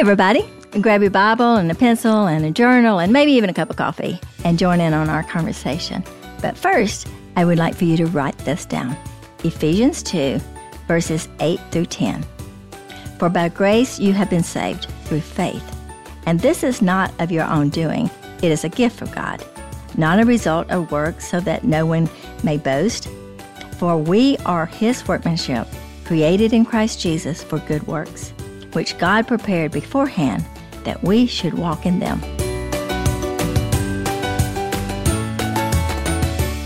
everybody. Grab your Bible and a pencil and a journal and maybe even a cup of coffee and join in on our conversation. But first, I would like for you to write this down Ephesians 2, verses 8 through 10. For by grace you have been saved through faith. And this is not of your own doing, it is a gift from God, not a result of works, so that no one may boast. For we are his workmanship, created in Christ Jesus for good works, which God prepared beforehand that we should walk in them.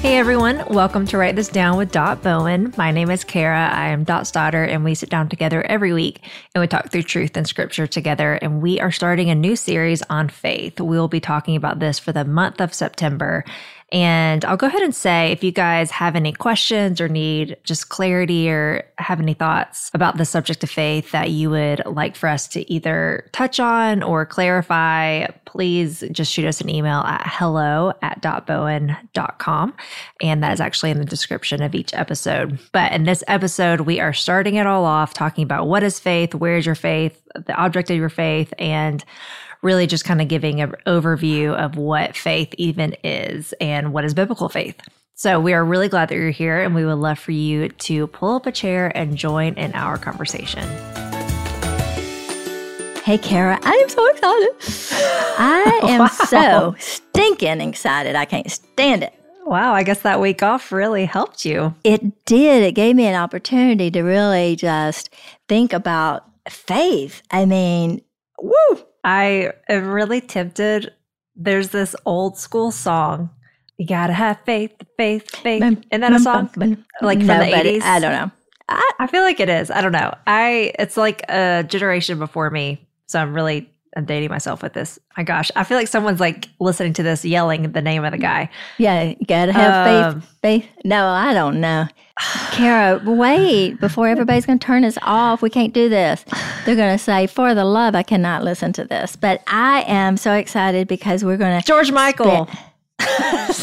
Hey everyone, welcome to Write This Down with Dot Bowen. My name is Cara. I am Dot's daughter, and we sit down together every week and we talk through truth and scripture together. And we are starting a new series on faith. We'll be talking about this for the month of September. And I'll go ahead and say if you guys have any questions or need just clarity or have any thoughts about the subject of faith that you would like for us to either touch on or clarify, please just shoot us an email at hello at dotbowen.com. And that is actually in the description of each episode. But in this episode, we are starting it all off talking about what is faith, where is your faith, the object of your faith, and really just kind of giving an overview of what faith even is and what is biblical faith. So we are really glad that you're here and we would love for you to pull up a chair and join in our conversation. Hey, Cara, I am so excited. I am wow. so stinking excited. I can't stand it. Wow, I guess that week off really helped you. It did. It gave me an opportunity to really just think about faith. I mean, woo, I am really tempted. There's this old school song. You gotta have faith, faith, faith. Isn't that a song? Like from no, the eighties? I don't know. I, I feel like it is. I don't know. I it's like a generation before me, so I'm really I'm dating myself with this. My gosh, I feel like someone's like listening to this, yelling the name of the guy. Yeah, you gotta have um, faith. Faith. No, I don't know. Cara, wait before everybody's gonna turn us off. We can't do this. They're gonna say, "For the love, I cannot listen to this." But I am so excited because we're gonna George Michael.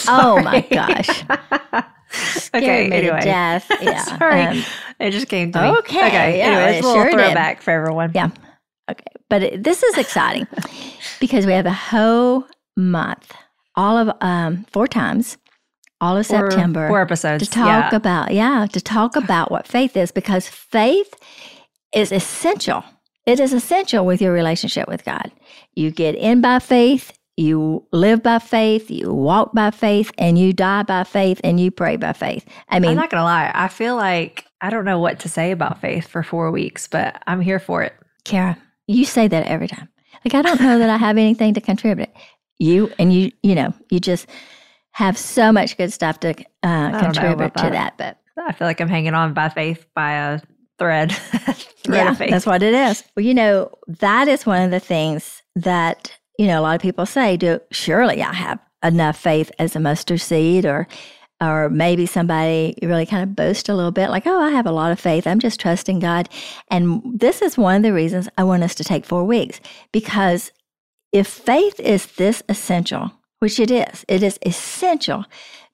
oh my gosh. okay. Me anyway. to death. Yeah. Sorry. Um, it just came to me. Okay. Okay. Yeah, anyway, it's a little sure throwback did. for everyone. Yeah. But it, this is exciting because we have a whole month, all of um, four times, all of four, September, four episodes to talk yeah. about, yeah, to talk about what faith is because faith is essential. It is essential with your relationship with God. You get in by faith, you live by faith, you walk by faith, and you die by faith, and you pray by faith. I mean, I'm not gonna lie. I feel like I don't know what to say about faith for four weeks, but I'm here for it. Cara, you say that every time. Like, I don't know that I have anything to contribute. You and you, you know, you just have so much good stuff to uh, contribute to that. But I feel like I'm hanging on by faith by a thread. thread yeah, that's what it is. Well, you know, that is one of the things that you know a lot of people say. Do surely I have enough faith as a mustard seed, or or maybe somebody really kind of boast a little bit like, oh, I have a lot of faith. I'm just trusting God. And this is one of the reasons I want us to take four weeks because if faith is this essential, which it is, it is essential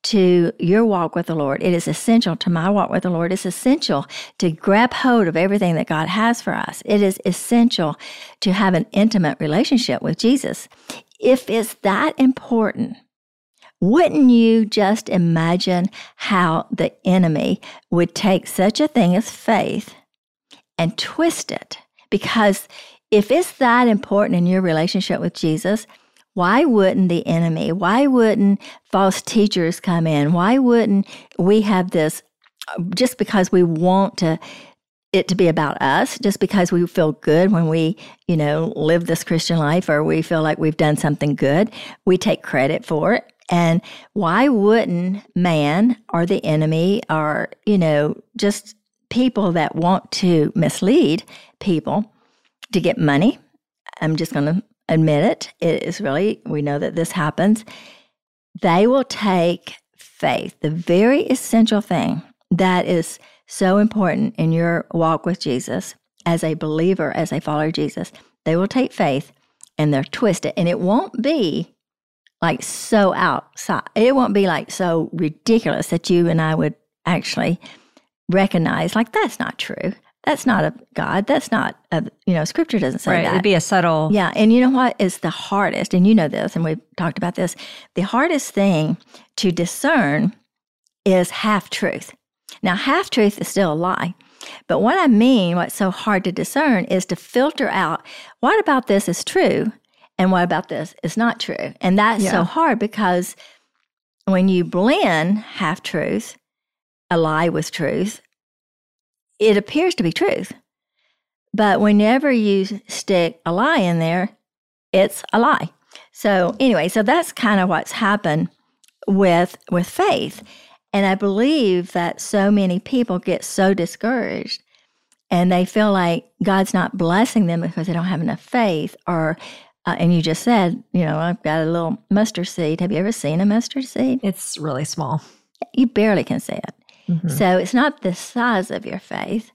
to your walk with the Lord. It is essential to my walk with the Lord. It's essential to grab hold of everything that God has for us. It is essential to have an intimate relationship with Jesus. If it's that important, wouldn't you just imagine how the enemy would take such a thing as faith and twist it? Because if it's that important in your relationship with Jesus, why wouldn't the enemy, why wouldn't false teachers come in? Why wouldn't we have this just because we want to it to be about us just because we feel good when we, you know, live this Christian life or we feel like we've done something good. We take credit for it. And why wouldn't man or the enemy or, you know, just people that want to mislead people to get money? I'm just going to admit it. It is really, we know that this happens. They will take faith, the very essential thing that is so important in your walk with Jesus as a believer, as a follower of Jesus. They will take faith and they'll twist it. And it won't be like so outside. It won't be like so ridiculous that you and I would actually recognize, like, that's not true. That's not a God. That's not a, you know, scripture doesn't say right. that. It'd be a subtle. Yeah. And you know what is the hardest? And you know this, and we've talked about this. The hardest thing to discern is half truth. Now, half truth is still a lie. But what I mean, what's so hard to discern is to filter out what about this is true and what about this It's not true. And that's Yeah. so hard because when you blend half truth, a lie with truth, it appears to be truth. But whenever you stick a lie in there, it's a lie. So anyway, so that's kind of what's happened with with faith. And I believe that so many people get so discouraged and they feel like God's not blessing them because they don't have enough faith or uh, and you just said, you know, I've got a little mustard seed. Have you ever seen a mustard seed? It's really small. You barely can see it. Mhm. So it's not the size of your faith,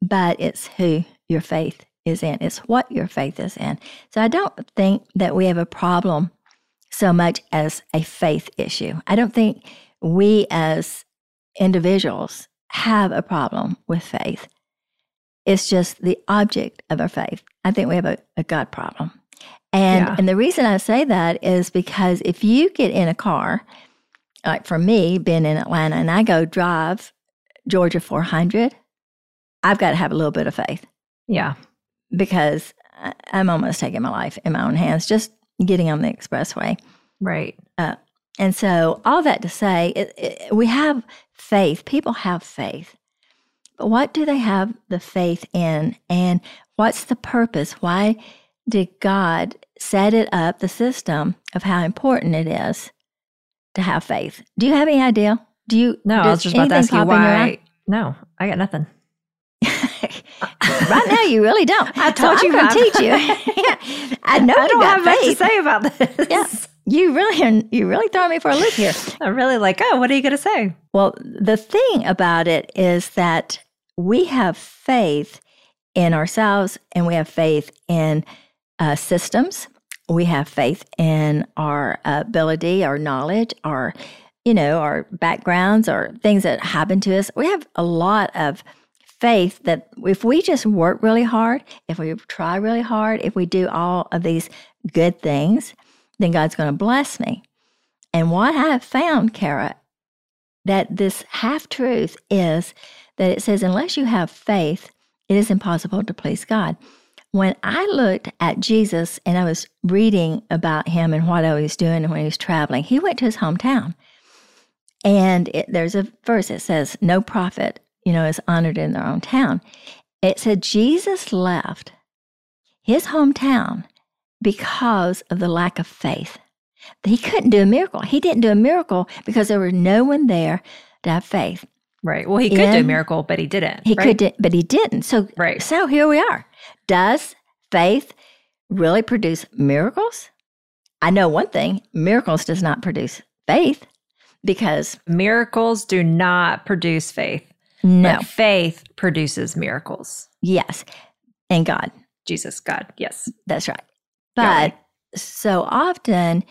but it's who your faith is in. It's what your faith is in. So I don't think that we have a problem so much as a faith issue. I don't think we as individuals have a problem with faith. It's just the object of our faith. I think we have a, a God problem. And Yeah. and the reason I say that is because if you get in a car, like for me, being in Atlanta, and I go drive Georgia 400, I've got to have a little bit of faith Yeah. because I- I'm almost taking my life in my own hands just getting on the expressway. Right. Uh, and so, all that to say, it, it, we have faith. People have faith. But what do they have the faith in? And what's the purpose? Why did God set it up, the system of how important it is to have faith? Do you have any idea? Do you? No, I was just about to ask you why. No, I got nothing. right now, you really don't. I So told I'm you gonna teach you. Yeah, I know I don't have much to say about this. Yeah. You really, you really throw me for a loop here. I'm really like, oh, what are you going to say? Well, the thing about it is that we have faith in ourselves and we have faith in uh, systems. We have faith in our ability, our knowledge, our, you know, our backgrounds or things that happen to us. We have a lot of faith that if we just work really hard, if we try really hard, if we do all of these good things, then God's going to bless me. And what I have found, Cara, that this half truth is that it says, unless you have faith, it is impossible to please God. When I looked at Jesus and I was reading about him and what he was doing when he was traveling, he went to his hometown. And it, there's a verse that says, No prophet, you know, is honored in their own town. It said Jesus left his hometown because of the lack of faith. He couldn't do a miracle. He didn't do a miracle because there was no one there to have faith. Right. Well, he could do a miracle, but he didn't. He right? could, do, but he didn't. So, Right. so here we are. Does faith really produce miracles? I know one thing: miracles does not produce faith because Miracles do not produce faith. no, But faith produces miracles. yes, and God. Jesus, God. Yes. That's right. But so often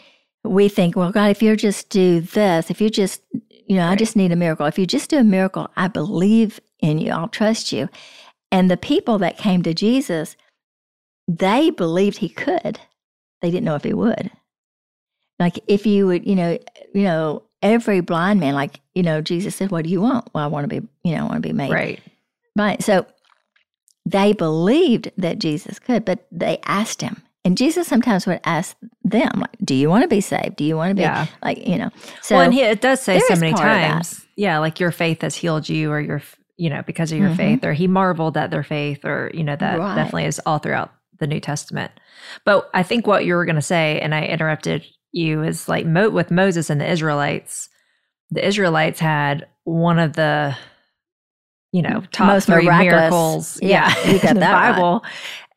we think, well, God, if you just do this, if you just, you know, I just need a miracle. If you just do a miracle, I believe in you. I'll trust you. And the people that came to Jesus, they believed he could. They didn't know if he would. Like if you would, you know, you know, every blind man, like, you know, Jesus said, What do you want? Well, I want to be, you know, I want to be made Right. Right. So they believed that Jesus could, but they asked him. And Jesus sometimes would ask them, like, do you want to be saved? Do you want to be Yeah. like, you know? So well, and he, it does say so many part of that. times, yeah, like your faith has healed you, or your, you know, because of your Mhm. faith, or he marveled at their faith, or you know, that Right. definitely is all throughout the New Testament. But I think what you were going to say, and I interrupted you, is like Mo- with Moses and the Israelites. The Israelites had one of the, you know, top Most three miracles, Yeah, yeah, you got in the that right. Bible,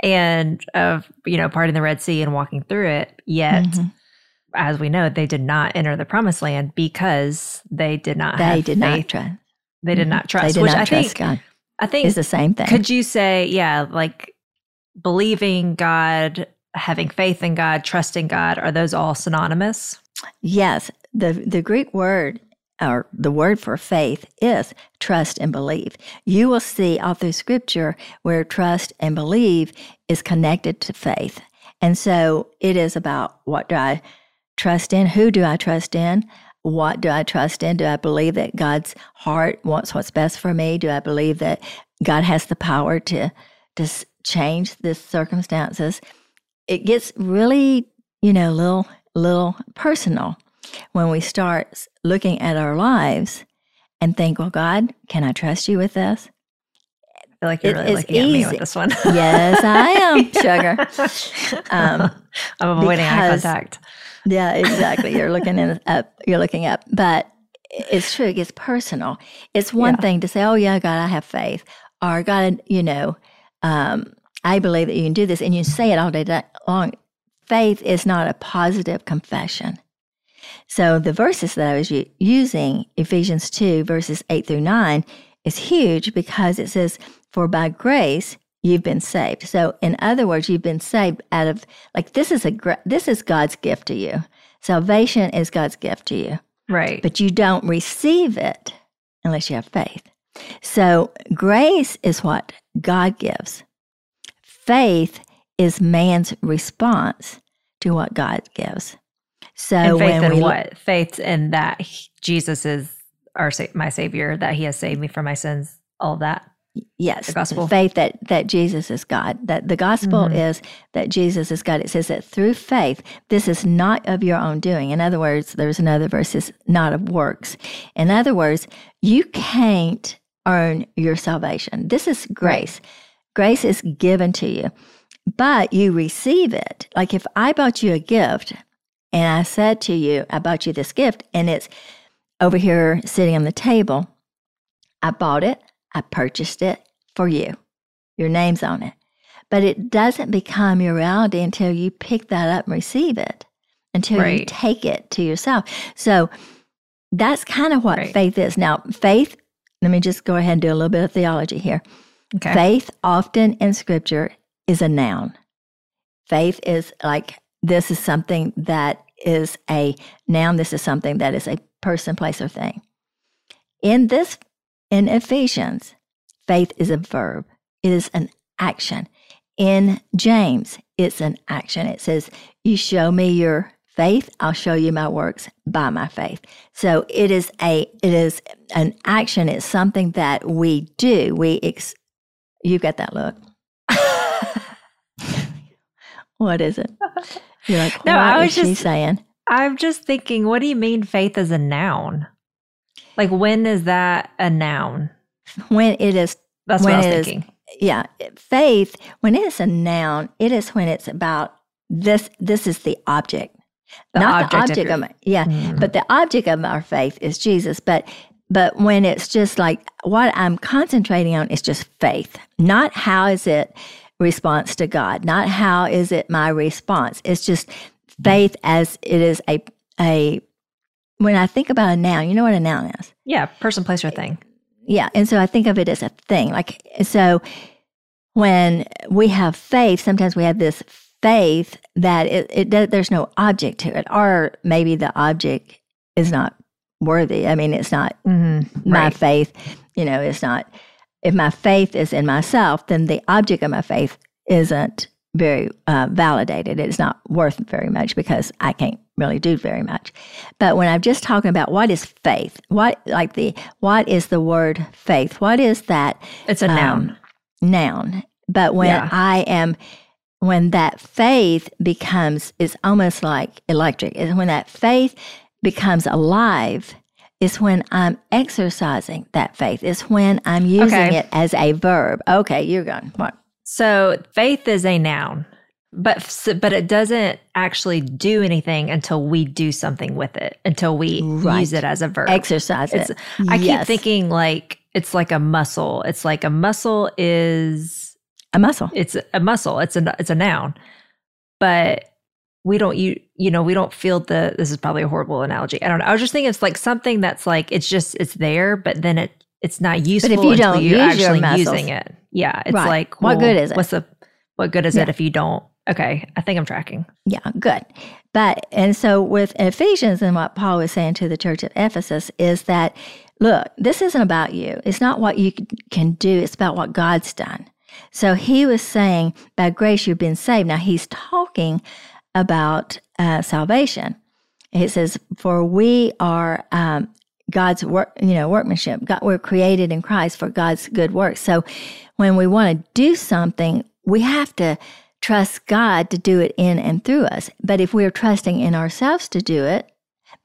and of you know, parting the Red Sea and walking through it. Yet Mhm. as we know, they did not enter the promised land because they did not they have did not faith. They did not mm-hmm. trust. They did which not I trust think God. I think It's the same thing. could you say, yeah, like believing God, having faith in God, trusting God, are those all synonymous? yes. The the Greek word or the word for faith is trust and believe. You will see all through scripture where trust and believe is connected to faith. And so it is about what do I trust in? Who do I trust in? What do I trust in? Do I believe that God's heart wants what's best for me? Do I believe that God has the power to, to change the circumstances? It gets really, you know, little, little personal when we start looking at our lives and think, well, God, can I trust you with this? I feel like you're it really looking easy. at me with this one. yes, I am, sugar. Um, I'm avoiding eye contact. Yeah, exactly. You're looking in, up. You're looking up, but it's true. It gets personal. It's one yeah. thing to say, "Oh yeah, God, I have faith," or "God, you know, um, I believe that you can do this," and you say it all day long. Faith is not a positive confession. So the verses that I was u- using, Ephesians 2, verses 8 through 9, is huge because it says, For by grace you've been saved. So in other words, you've been saved out of like this is a this is God's gift to you. Salvation is God's gift to you. Right. But you don't receive it unless you have faith. So grace is what God gives. Faith is man's response to what God gives. So and faith in what? Faith in that Jesus is our my savior, that he has saved me from my sins, all that. Yes, the gospel. Faith that that Jesus is God. That the gospel mm-hmm. is that Jesus is God. It says that through faith, this is not of your own doing. In other words, there's another verse is not of works. In other words, you can't earn your salvation. This is grace. Right. Grace is given to you, but you receive it. Like if I bought you a gift and I said to you, I bought you this gift, and it's over here sitting on the table. I bought it, I purchased it for you. Your name's on it. But it doesn't become your reality until you pick that up and receive it, until right. you take it to yourself. So that's kind of what right. faith is. Now, faith, let me just go ahead and do a little bit of theology here. Okay. Faith often in scripture is a noun. Faith is like this is something that is a noun. This is something that is a person, place, or thing. In this, in Ephesians, faith is a verb. It is an action. In James, it's an action. It says, "You show me your faith, I'll show you my works by my faith." So it is a it is an action. It's something that we do. We ex- you got that look. what is it? You're like, what no, I was just, saying? I'm just thinking, what do you mean faith is a noun? Like when is that a noun? When it is That's what I was thinking. Is, yeah. Faith, when it is a noun, it is when it's about this this is the object. The not object the object of, of yeah, mm. but the object of our faith is Jesus. But but when it's just like what I'm concentrating on is just faith, not how is it response to God, not how is it my response. It's just faith as it is a a when I think about a noun, you know what a noun is? Yeah, person, place, or thing. Yeah, and so I think of it as a thing. Like so, when we have faith, sometimes we have this faith that it, it there's no object to it, or maybe the object is not worthy. I mean, it's not mm-hmm. my right. faith. You know, it's not if my faith is in myself, then the object of my faith isn't very uh, validated. It's not worth very much because I can't really do very much. But when I'm just talking about what is faith, what like the what is the word faith? What is that? It's a um, noun. Noun. But when yeah. I am when that faith becomes it's almost like electric. Is when that faith becomes alive is when I'm exercising that faith. Is when I'm using okay. it as a verb. Okay, you're going. What? So faith is a noun, but but it doesn't actually do anything until we do something with it. Until we right. use it as a verb. Exercise it's, it. I yes. keep thinking like it's like a muscle. It's like a muscle is a muscle. It's a muscle. It's a it's a noun, but we don't you you know we don't feel the this is probably a horrible analogy i don't know i was just thinking it's like something that's like it's just it's there but then it it's not useful but if you don't you're use actually your muscles, using it yeah it's right. like well, what good is it what's the what good is yeah. it if you don't Okay, I think I'm tracking. Yeah, good. But, and so with Ephesians and what Paul was saying to the church at Ephesus is that, look, this isn't about you. It's not what you can do, it's about what God's done. So he was saying, by grace you've been saved. Now he's talking about uh, salvation. It says, for we are um, God's work, you know, workmanship. God, we're created in Christ for God's good work. So when we want to do something, we have to trust God to do it in and through us. But if we're trusting in ourselves to do it,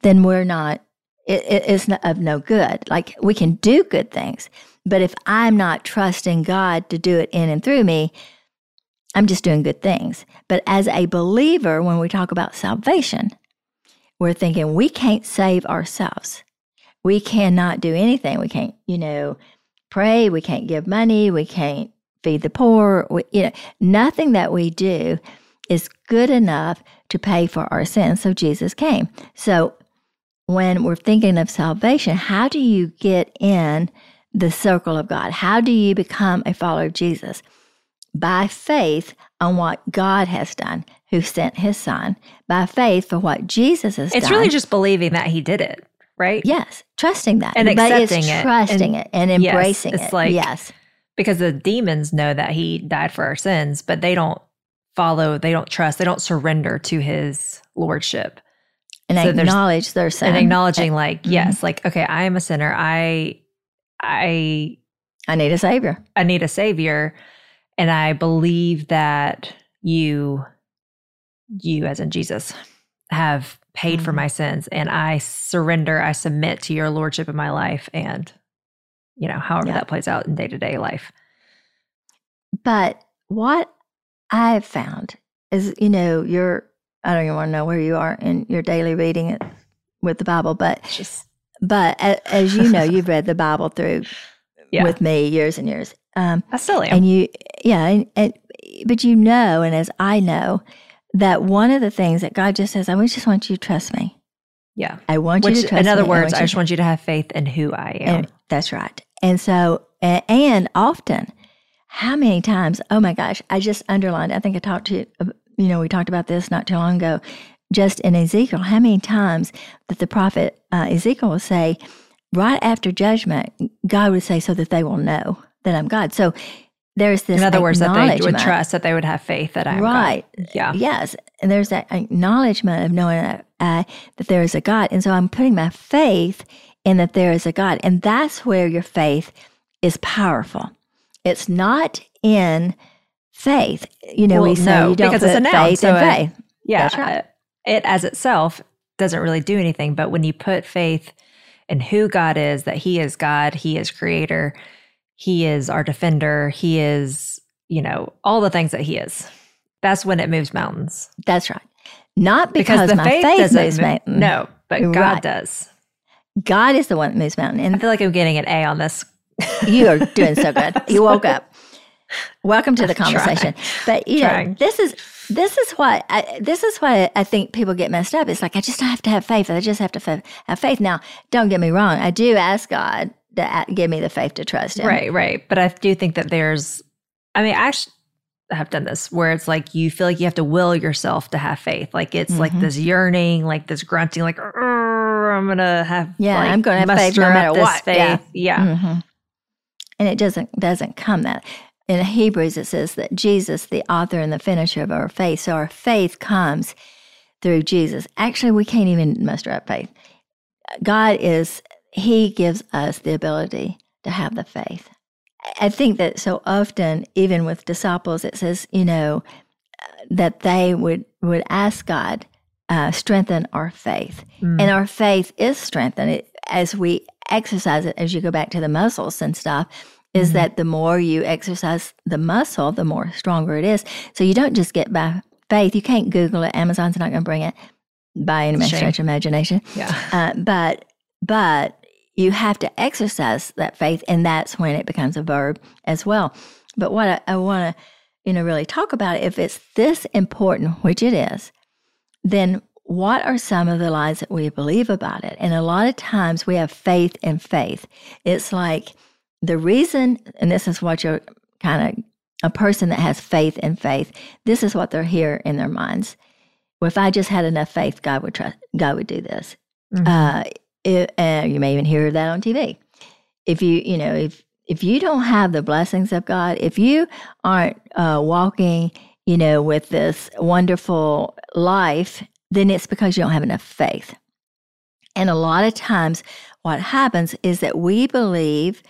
then we're not, it, it's not of no good. Like we can do good things, but if I'm not trusting God to do it in and through me, I'm just doing good things. But as a believer, when we talk about salvation, we're thinking we can't save ourselves. We cannot do anything. We can't, you know, pray. We can't give money. We can't feed the poor. We, you know, nothing that we do is good enough to pay for our sins. So Jesus came. So when we're thinking of salvation, how do you get in the circle of God? How do you become a follower of Jesus? By faith on what God has done, who sent his son, by faith for what Jesus has it's done. It's really just believing that he did it, right? Yes, trusting that. And but accepting it's it. Trusting and, it and embracing yes, it's it. Like, yes because the demons know that he died for our sins, but they don't follow, they don't trust, they don't surrender to his lordship. And so acknowledge their sin. And acknowledging like, mm-hmm. yes, like, okay, I am a sinner. I I I need a savior. I need a savior. And I believe that you you as in Jesus have paid mm-hmm. for my sins and I surrender, I submit to your lordship in my life and you know, however yeah. that plays out in day to day life. But what I've found is, you know, you're, I don't even want to know where you are in your daily reading it with the Bible, but just, but as you know, you've read the Bible through yeah. with me years and years. Um, I still am. And you, yeah, and, and, but you know, and as I know, that one of the things that God just says, I just want you to trust me. Yeah. I want Which, you to trust In other me. words, I, I just want you to have faith in who I am. That's right. And so, and often, how many times, oh my gosh, I just underlined, I think I talked to you, you know, we talked about this not too long ago, just in Ezekiel, how many times that the prophet uh, Ezekiel will say, right after judgment, God would say, so that they will know that I'm God. So there's this. In other words, that they would trust, that they would have faith that I'm right. God. Yeah. Yes. And there's that acknowledgement of knowing that, uh, that there is a God. And so I'm putting my faith in that there is a God. And that's where your faith is powerful. It's not in faith. You know, well, we say no, you don't because put it's a noun, faith so in it, faith. Yeah. That's right. Uh, it as itself doesn't really do anything. But when you put faith in who God is, that He is God, He is creator, He is our defender, He is, you know, all the things that He is. That's when it moves mountains. That's right. Not because, because the my faith, faith moves move, mountains. Mm, no, but God Right. does. God is the one that moves mountains. I feel like I'm getting an A on this. you are doing so good. You woke up. Welcome to the conversation. But you know, this is this is what I, this is what I think people get messed up. It's like I just don't have to have faith. I just have to fa- have faith. Now, don't get me wrong. I do ask God to a- give me the faith to trust Him. Right, right. But I do think that there's, I mean, I actually have done this where it's like you feel like you have to will yourself to have faith. Like it's like Mhm. this yearning, like this grunting, like, "Arr, I'm going to have, Yeah, like, I'm gonna have faith muster no up matter this what. Yeah. Faith. Yeah. Mhm. And it doesn't doesn't come that. In Hebrews, it says that Jesus, the author and the finisher of our faith. So our faith comes through Jesus. Actually, we can't even muster up faith. God is He gives us the ability to have the faith. I think that so often, even with disciples, it says, you know, that they would would ask God, uh, strengthen our faith, Mm. and our faith is strengthened as we exercise it. As you go back to the muscles and stuff, is Mhm. that the more you exercise the muscle, the more stronger it is. So you don't just get by faith. You can't Google it. Amazon's not going to bring it by any stretch of imagination. yeah. Uh, but but you have to exercise that faith, and that's when it becomes a verb as well. But what I, I want to you know really talk about, if it's this important, which it is, then what are some of the lies that we believe about it? And a lot of times we have faith in faith. It's like the reason, and this is what you're kind of a person that has faith in faith, this is what they're here in their minds. Well, if I just had enough faith, God would trust. God would do this. Mm-hmm. Uh, it, uh, you may even hear that on TV. If you, you know, if if you don't have the blessings of God, if you aren't uh, walking, you know, with this wonderful life, then it's because you don't have enough faith. And a lot of times, what happens is that we believe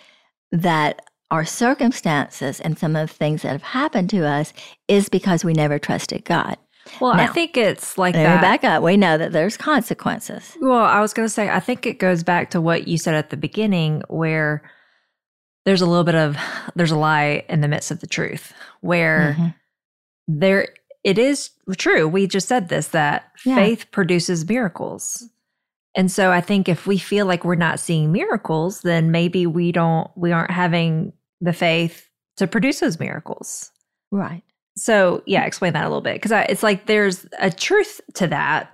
that our circumstances and some of the things that have happened to us is because we never trusted God. Well, now, I think it's like that. back up. We know that there's consequences. Well, I was going to say, I think it goes back to what you said at the beginning, where there's a little bit of there's a lie in the midst of the truth, where mm-hmm. There it is true. We just said this that yeah. faith produces miracles. And so I think if we feel like we're not seeing miracles, then maybe we don't we aren't having the faith to produce those miracles. Right. So, yeah, explain that a little bit because it's like there's a truth to that,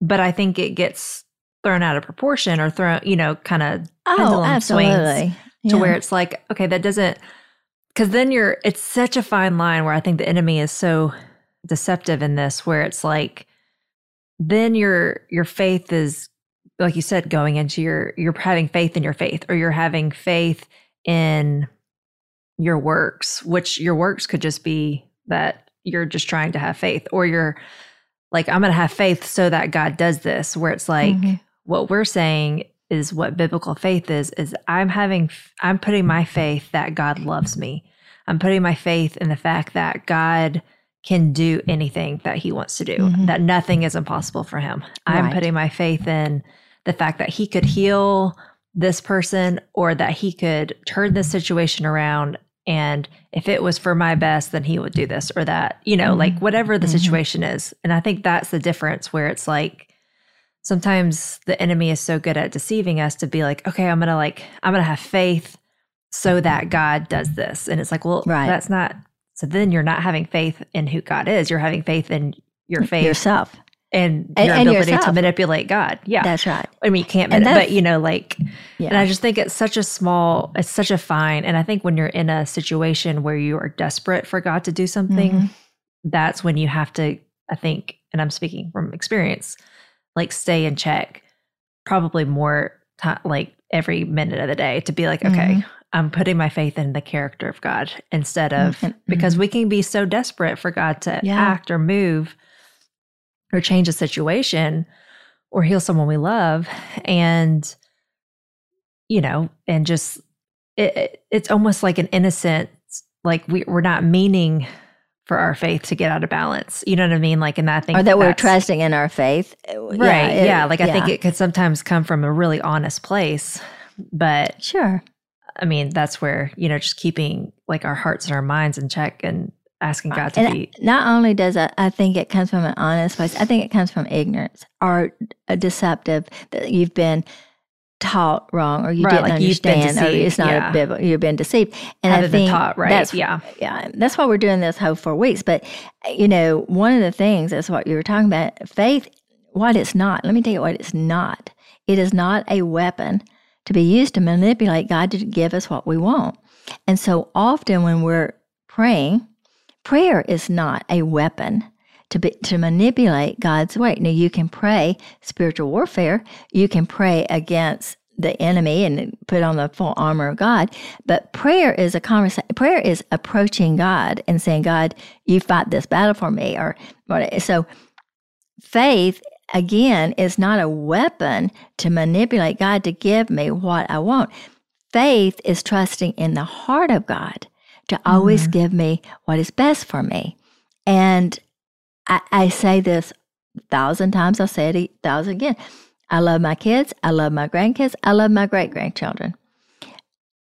but I think it gets thrown out of proportion or thrown, you know, kind of oh, absolutely. swings yeah. to where it's like, okay, that doesn't, because then you're, it's such a fine line where I think the enemy is so deceptive in this, where it's like, then your your faith is like you said going into your you're having faith in your faith or you're having faith in your works, which your works could just be that you're just trying to have faith or you're like, I'm going to have faith so that God does this, where it's like, mm-hmm. what we're saying is what biblical faith is, is I'm having, I'm putting my faith that God loves me. I'm putting my faith in the fact that God can do anything that he wants to do, mm-hmm. that nothing is impossible for him. Right. I'm putting my faith in the fact that he could heal this person or that he could turn this situation around and if it was for my best then he would do this or that you know mm-hmm. like whatever the mm-hmm. situation is and i think that's the difference where it's like sometimes the enemy is so good at deceiving us to be like okay i'm gonna like i'm gonna have faith so that god does this and it's like well right. that's not so then you're not having faith in who god is you're having faith in your faith yourself and your and, ability and to manipulate God. Yeah, that's right. I mean, you can't, but you know, like, yeah. and I just think it's such a small, it's such a fine. And I think when you're in a situation where you are desperate for God to do something, mm-hmm. that's when you have to, I think, and I'm speaking from experience, like stay in check, probably more time, like every minute of the day to be like, okay, mm-hmm. I'm putting my faith in the character of God instead of mm-hmm. because we can be so desperate for God to yeah. act or move or change a situation or heal someone we love and you know and just it, it's almost like an innocent like we, we're not meaning for our faith to get out of balance you know what i mean like and i think or that we're trusting in our faith right yeah, it, yeah. like i yeah. think it could sometimes come from a really honest place but sure i mean that's where you know just keeping like our hearts and our minds in check and asking God to and be. Not only does it, I think it comes from an honest place, I think it comes from ignorance or a uh, deceptive that you've been taught wrong or you right, didn't like understand or it's not yeah. a biblical you've been deceived. And Haven't i think taught, right that's yeah. yeah that's why we're doing this whole four weeks. But you know one of the things is what you were talking about faith what it's not let me tell you what it's not. It is not a weapon to be used to manipulate god to give us what we want. And so often when we're praying Prayer is not a weapon to be, to manipulate God's way. Now you can pray spiritual warfare. You can pray against the enemy and put on the full armor of God. But prayer is a conversation. Prayer is approaching God and saying, God, you fight this battle for me. Or so faith again is not a weapon to manipulate God to give me what I want. Faith is trusting in the heart of God to always mm-hmm. give me what is best for me. And I, I say this a thousand times, I'll say it a thousand again. I love my kids. I love my grandkids. I love my great grandchildren.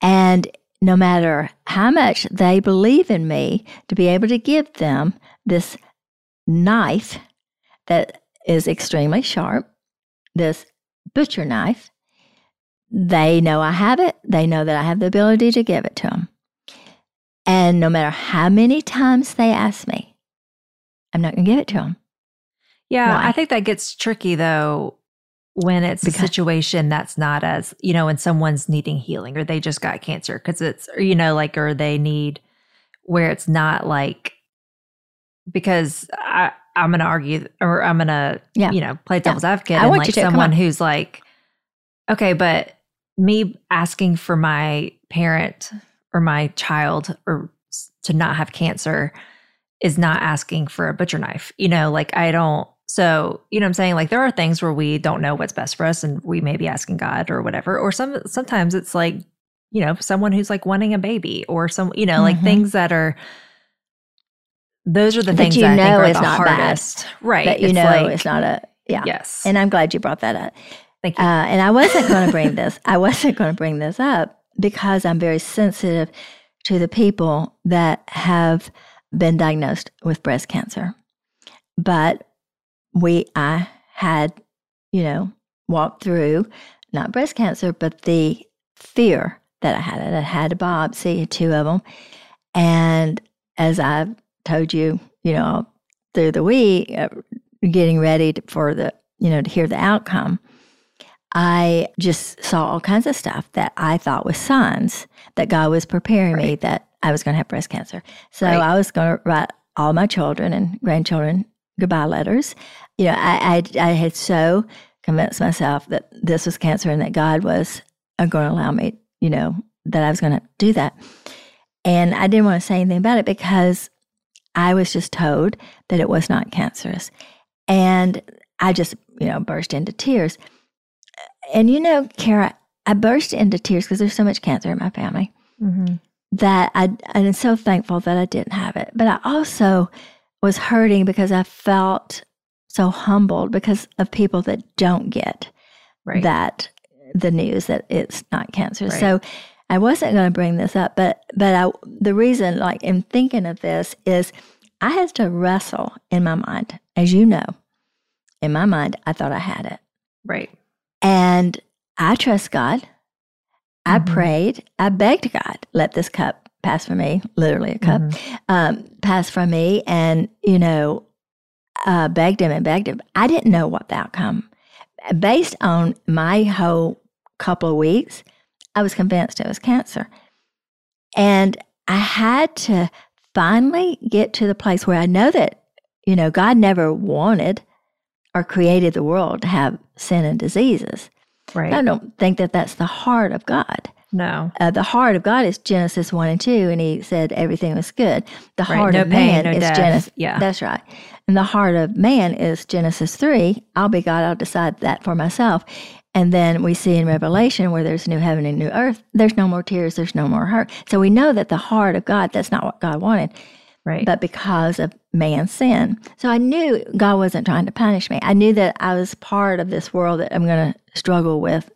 And no matter how much they believe in me to be able to give them this knife that is extremely sharp, this butcher knife, they know I have it. They know that I have the ability to give it to them. And no matter how many times they ask me, I'm not going to give it to them. Yeah, Why? I think that gets tricky though when it's because, a situation that's not as, you know, when someone's needing healing or they just got cancer because it's, or, you know, like, or they need, where it's not like because I I'm gonna argue or I'm gonna yeah. you know play devil's yeah. advocate I and like someone who's like, okay, but me asking for my parent or my child or to not have cancer is not asking for a butcher knife. You know, like I don't so, you know I'm saying? Like there are things where we don't know what's best for us and we may be asking God or whatever. Or some sometimes it's like, you know, someone who's like wanting a baby or some, you know, mm-hmm. like things that are those are the things you that know I think are the hardest. Bad, right. That you it's know like, it's not a yeah. Yes. And I'm glad you brought that up. Thank you. Uh, and I wasn't going to bring this. I wasn't going to bring this up because I'm very sensitive to the people that have been diagnosed with breast cancer. But we, I had, you know, walked through not breast cancer, but the fear that I had. I had a biopsy, two of them. And as I've told you, you know, through the week, uh, getting ready to, for the, you know, to hear the outcome, I just saw all kinds of stuff that I thought was signs that God was preparing right. me that I was going to have breast cancer. So right. I was going to write all my children and grandchildren goodbye letters. You know, I, I, I had so convinced myself that this was cancer and that God was uh, going to allow me, you know, that I was going to do that. And I didn't want to say anything about it because I was just told that it was not cancerous. And I just, you know, burst into tears. And you know, Cara, I burst into tears because there's so much cancer in my family mm-hmm. that I, I'm so thankful that I didn't have it. But I also was hurting because I felt so humbled because of people that don't get right. that the news that it's not cancer. Right. So I wasn't going to bring this up, but but I, the reason, like in thinking of this, is I had to wrestle in my mind, as you know, in my mind, I thought I had it. Right. And I trust God. I mm-hmm. prayed. I begged God, let this cup pass from me, literally a cup, mm-hmm. um, pass from me. And, you know, uh, begged him and begged him. I didn't know what the outcome. Based on my whole couple of weeks, I was convinced it was cancer. And I had to finally get to the place where I know that, you know, God never wanted or created the world to have sin and diseases. Right. I don't think that that's the heart of God. No. Uh, the heart of God is Genesis 1 and 2, and he said everything was good. The right. heart no of pain, man no is death. Genesis. Yeah. That's right. And the heart of man is Genesis 3. I'll be God, I'll decide that for myself. And then we see in Revelation where there's new heaven and new earth, there's no more tears, there's no more hurt. So we know that the heart of God, that's not what God wanted. Right. But because of man's sin. So I knew God wasn't trying to punish me. I knew that I was part of this world that I'm going to struggle with.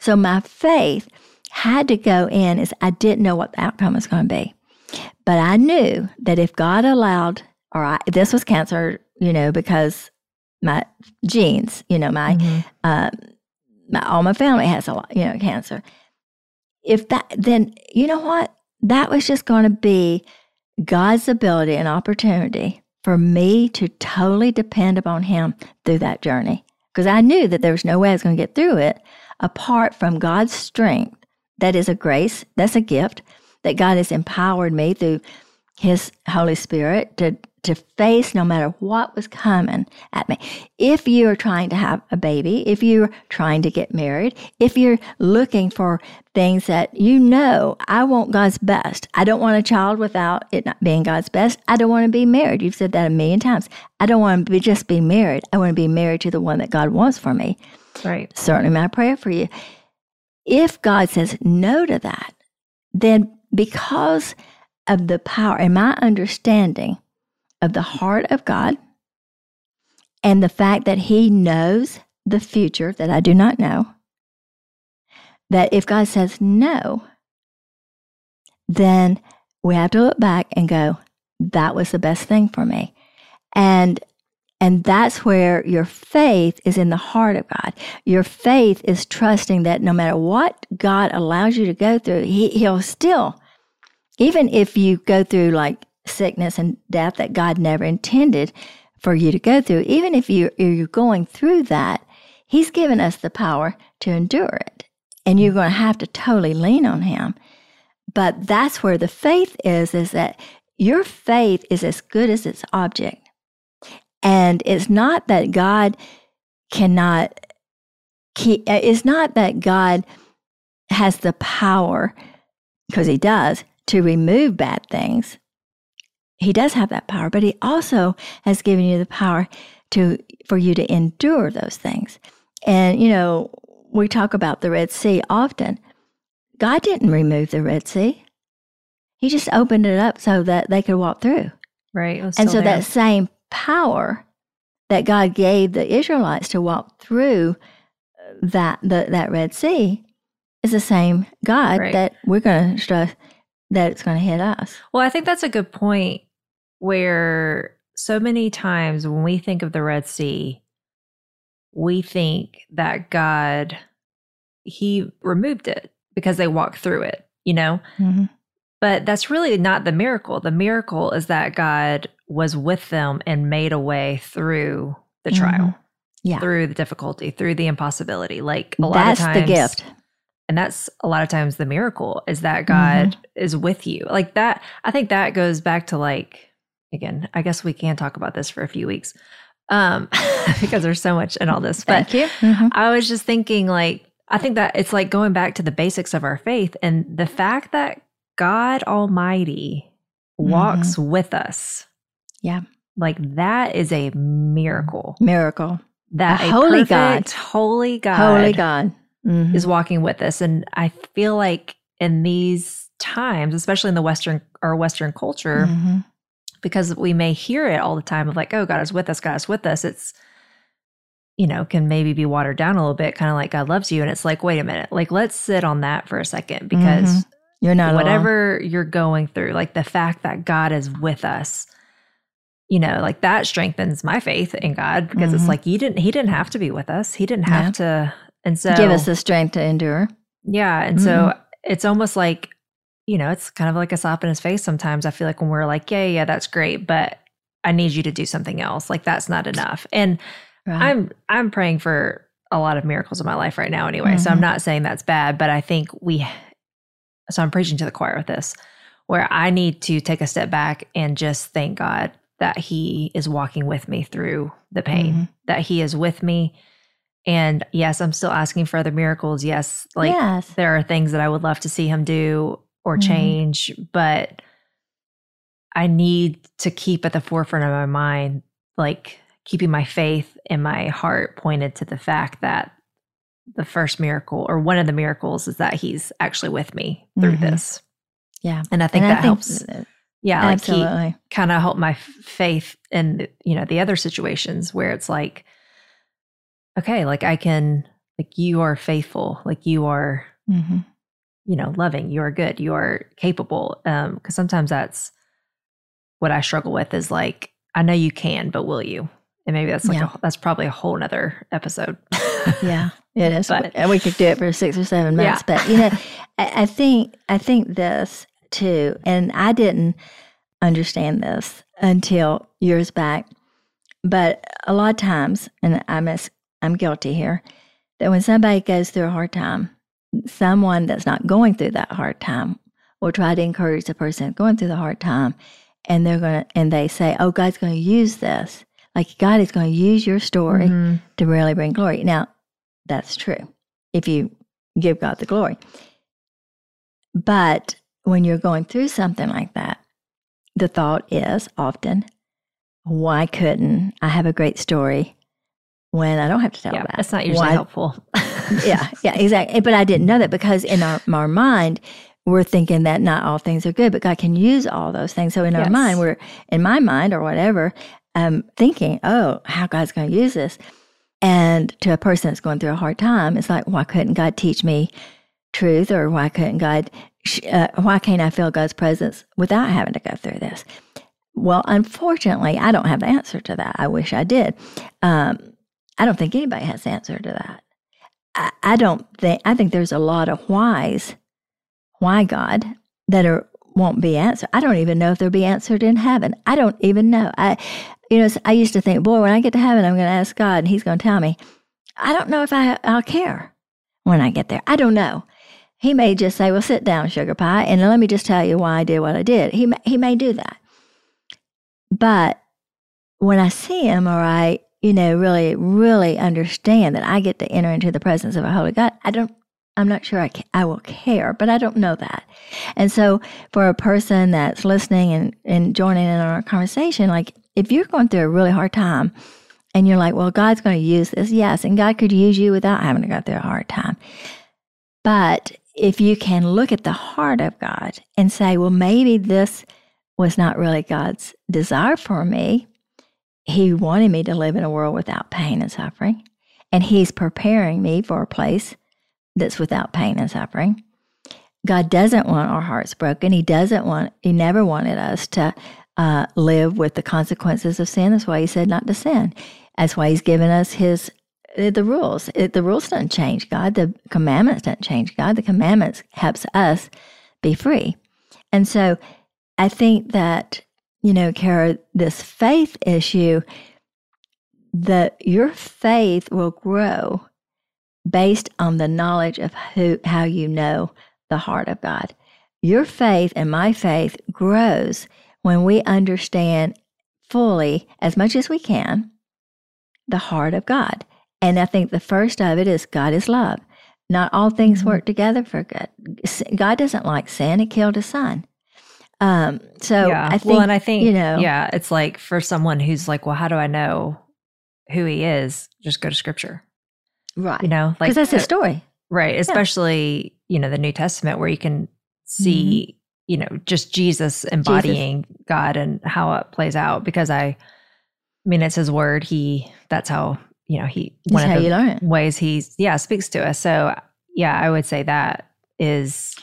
So my faith had to go in as I didn't know what the outcome was going to be. But I knew that if God allowed, or I, this was cancer, you know, because my genes, you know, my, mm-hmm. uh, my, all my family has a lot, you know, cancer. If that, then you know what? That was just going to be God's ability and opportunity for me to totally depend upon Him through that journey. Because I knew that there was no way I was going to get through it apart from God's strength that is a grace, that's a gift that God has empowered me through His Holy Spirit to, to face no matter what was coming at me. If you are trying to have a baby, if you're trying to get married, if you're looking for things that you know, I want God's best. I don't want a child without it not being God's best. I don't want to be married. You've said that a million times. I don't want to be, just be married. I want to be married to the one that God wants for me. Right. Certainly my prayer for you. If God says no to that, then because of the power and my understanding of the heart of God and the fact that He knows the future that I do not know, that if God says no, then we have to look back and go, that was the best thing for me. And and that's where your faith is in the heart of God. Your faith is trusting that no matter what God allows you to go through, he, He'll still, even if you go through like sickness and death that God never intended for you to go through, even if you, you're going through that, He's given us the power to endure it. And you're going to have to totally lean on Him. But that's where the faith is, is that your faith is as good as its object. And it's not that God cannot it's not that God has the power, because he does, to remove bad things. He does have that power, but he also has given you the power to for you to endure those things. And you know, we talk about the Red Sea often. God didn't remove the Red Sea. He just opened it up so that they could walk through. Right. And so there. that same power that God gave the Israelites to walk through uh, that the, that Red Sea is the same God right. that we're going to trust that it's going to hit us. Well, I think that's a good point where so many times when we think of the Red Sea, we think that God he removed it because they walked through it, you know? Mm-hmm. But that's really not the miracle. The miracle is that God was with them and made a way through the mm-hmm. trial, yeah, through the difficulty, through the impossibility. Like a that's lot of times, the gift, and that's a lot of times the miracle is that God mm-hmm. is with you. Like that, I think that goes back to like again. I guess we can talk about this for a few weeks um, because there's so much in all this. But Thank you. Mm-hmm. I was just thinking, like, I think that it's like going back to the basics of our faith and the fact that God Almighty walks mm-hmm. with us. Yeah. Like that is a miracle. Miracle. That a, a holy God, holy God, holy God mm-hmm. is walking with us. And I feel like in these times, especially in the Western or Western culture, mm-hmm. Because we may hear it all the time of like, oh, God is with us, God is with us. It's, you know, can maybe be watered down a little bit, kind of like God loves you. And it's like, wait a minute, like let's sit on that for a second because mm-hmm. You're not whatever alone. you're going through, like the fact that God is with us, you know, like that strengthens my faith in God because mm-hmm. it's like you didn't he didn't have to be with us. He didn't have yeah. to and so give us the strength to endure. Yeah. And mm-hmm. so it's almost like, you know, it's kind of like a slap in his face sometimes. I feel like when we're like, Yeah, yeah, that's great, but I need you to do something else. Like that's not enough. And right. I'm I'm praying for a lot of miracles in my life right now anyway. Mm-hmm. So I'm mm-hmm. not saying that's bad, but I think we so I'm preaching to the choir with this, where I need to take a step back and just thank God that He is walking with me through the pain, mm-hmm. that He is with me. And yes, I'm still asking for other miracles. Yes, like yes. there are things that I would love to see Him do or mm-hmm. change, but I need to keep at the forefront of my mind, like keeping my faith and my heart pointed to the fact that the first miracle or one of the miracles is that he's actually with me through mm-hmm. this. Yeah. And I think and that I think helps. yeah. Absolutely. Like kind of help my faith in, you know, the other situations where it's like, okay, like I can, like you are faithful, like you are, mm-hmm. You know, loving, you are good, you are capable. Um, cause sometimes that's what I struggle with is like, I know you can, but will you? And maybe that's like yeah. a, that's probably a whole nother episode. yeah, it is. But, and we could do it for six or seven months. Yeah. But you know, I, I think I think this too, and I didn't understand this until years back. But a lot of times, and I'm I'm guilty here, that when somebody goes through a hard time, someone that's not going through that hard time will try to encourage the person going through the hard time, and they're gonna and they say, "Oh, God's going to use this." Like God is going to use your story mm-hmm. to really bring glory. Now, that's true if you give God the glory. But when you're going through something like that, the thought is often, why couldn't I have a great story when I don't have to tell yeah, that? That's not usually why? helpful. yeah, yeah, exactly. But I didn't know that because in our, our mind, we're thinking that not all things are good, but God can use all those things. So in yes. our mind, we're in my mind or whatever, um, thinking, oh, how God's going to use this. And to a person that's going through a hard time, it's like, why couldn't God teach me truth? Or why couldn't God, uh, why can't I feel God's presence without having to go through this? Well, unfortunately, I don't have the answer to that. I wish I did. Um, I don't think anybody has the answer to that. I, I don't think, I think there's a lot of whys, why God, that are won't be answered. I don't even know if they'll be answered in heaven. I don't even know. I you know, I used to think, boy, when I get to heaven, I'm going to ask God and he's going to tell me. I don't know if I, I'll care when I get there. I don't know. He may just say, "Well, sit down, sugar pie, and let me just tell you why I did what I did." He may, he may do that, but when I see him, or I, you know, really, really understand that I get to enter into the presence of a holy God, I don't. I'm not sure I, ca- I will care, but I don't know that. And so, for a person that's listening and, and joining in on our conversation, like if you're going through a really hard time and you're like, well, God's going to use this, yes, and God could use you without having to go through a hard time. But if you can look at the heart of God and say, well, maybe this was not really God's desire for me, He wanted me to live in a world without pain and suffering, and He's preparing me for a place that's without pain and suffering. God doesn't want our hearts broken. He doesn't want, He never wanted us to uh, live with the consequences of sin. That's why He said not to sin. That's why He's given us His uh, the rules. The rules don't change God. The commandments don't change God. The commandments helps us be free. And so I think that, you know, Cara, this faith issue, that your faith will grow based on the knowledge of who, how you know the heart of God. Your faith and my faith grows when we understand fully, as much as we can, the heart of God. And I think the first of it is God is love. Not all things Mm-hmm. work together for good. God doesn't like sin. He killed his son. Um, so yeah. I think, well, and I think, you know, yeah, it's like for someone who's like, well, how do I know who he is? Just go to scripture, right. you know, Because like, that's his uh, story. right. Especially, you know, the New Testament where you can see, Mm-hmm. you know, just Jesus embodying God and how it plays out. Because I, I mean, it's his word. He, that's how, you know, he, That's how of the you learn ways he's, yeah, speaks to us. So, yeah, I would say that is,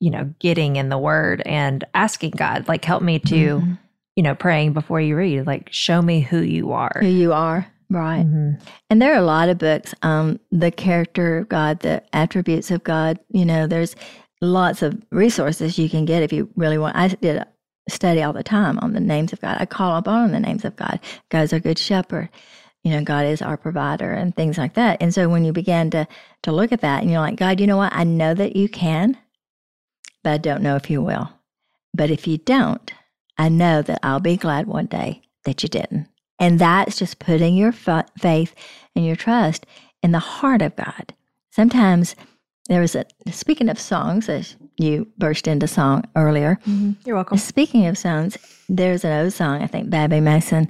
you know, getting in the word and asking God, like, help me to, Mhm. you know, praying before you read, like, show me who you are. who you are. Right. Mhm. And there are a lot of books on the character of God, the attributes of God. You know, there's lots of resources you can get if you really want. I did a study all the time on the names of God. I call upon the names of God. God's our good shepherd. You know, God is our provider and things like that. And so when you begin to to look at that and you're like, God, you know what? I know that you can, but I don't know if you will. But if you don't, I know that I'll be glad one day that you didn't. And that's just putting your fa- faith and your trust in the heart of God. Sometimes there was a, speaking of songs, as you burst into song earlier, You're welcome. speaking of songs, there's an old song, I think Babbie Mason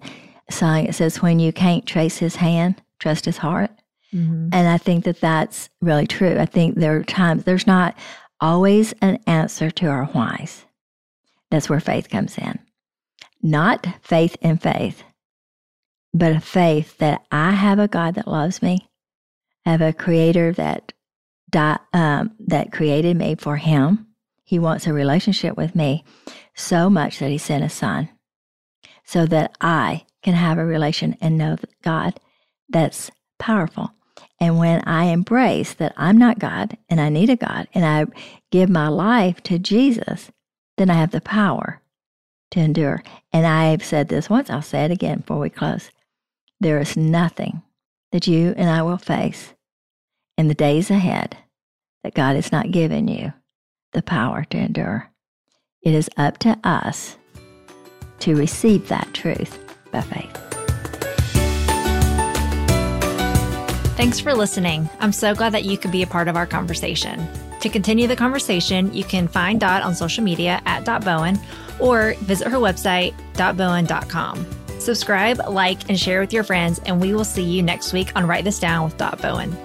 song. It says, When you can't trace his hand, trust his heart. Mhm. And I think that that's really true. I think there are times, there's not always an answer to our whys. That's where faith comes in. Not faith in faith, but a faith that I have a God that loves me, I have a creator that, um, that created me for him. He wants a relationship with me so much that he sent a son so that I can have a relation and know God that's powerful. And when I embrace that I'm not God and I need a God and I give my life to Jesus, then I have the power to endure. And I've said this once, I'll say it again before we close. There is nothing that you and I will face in the days ahead that God has not given you the power to endure. It is up to us to receive that truth by faith. Thanks for listening. I'm so glad that you could be a part of our conversation. To continue the conversation, you can find Dot on social media at Dot Bowen or visit her website, dotbowen.com. Subscribe, like, and share with your friends, and we will see you next week on Write This Down with Dot Bowen.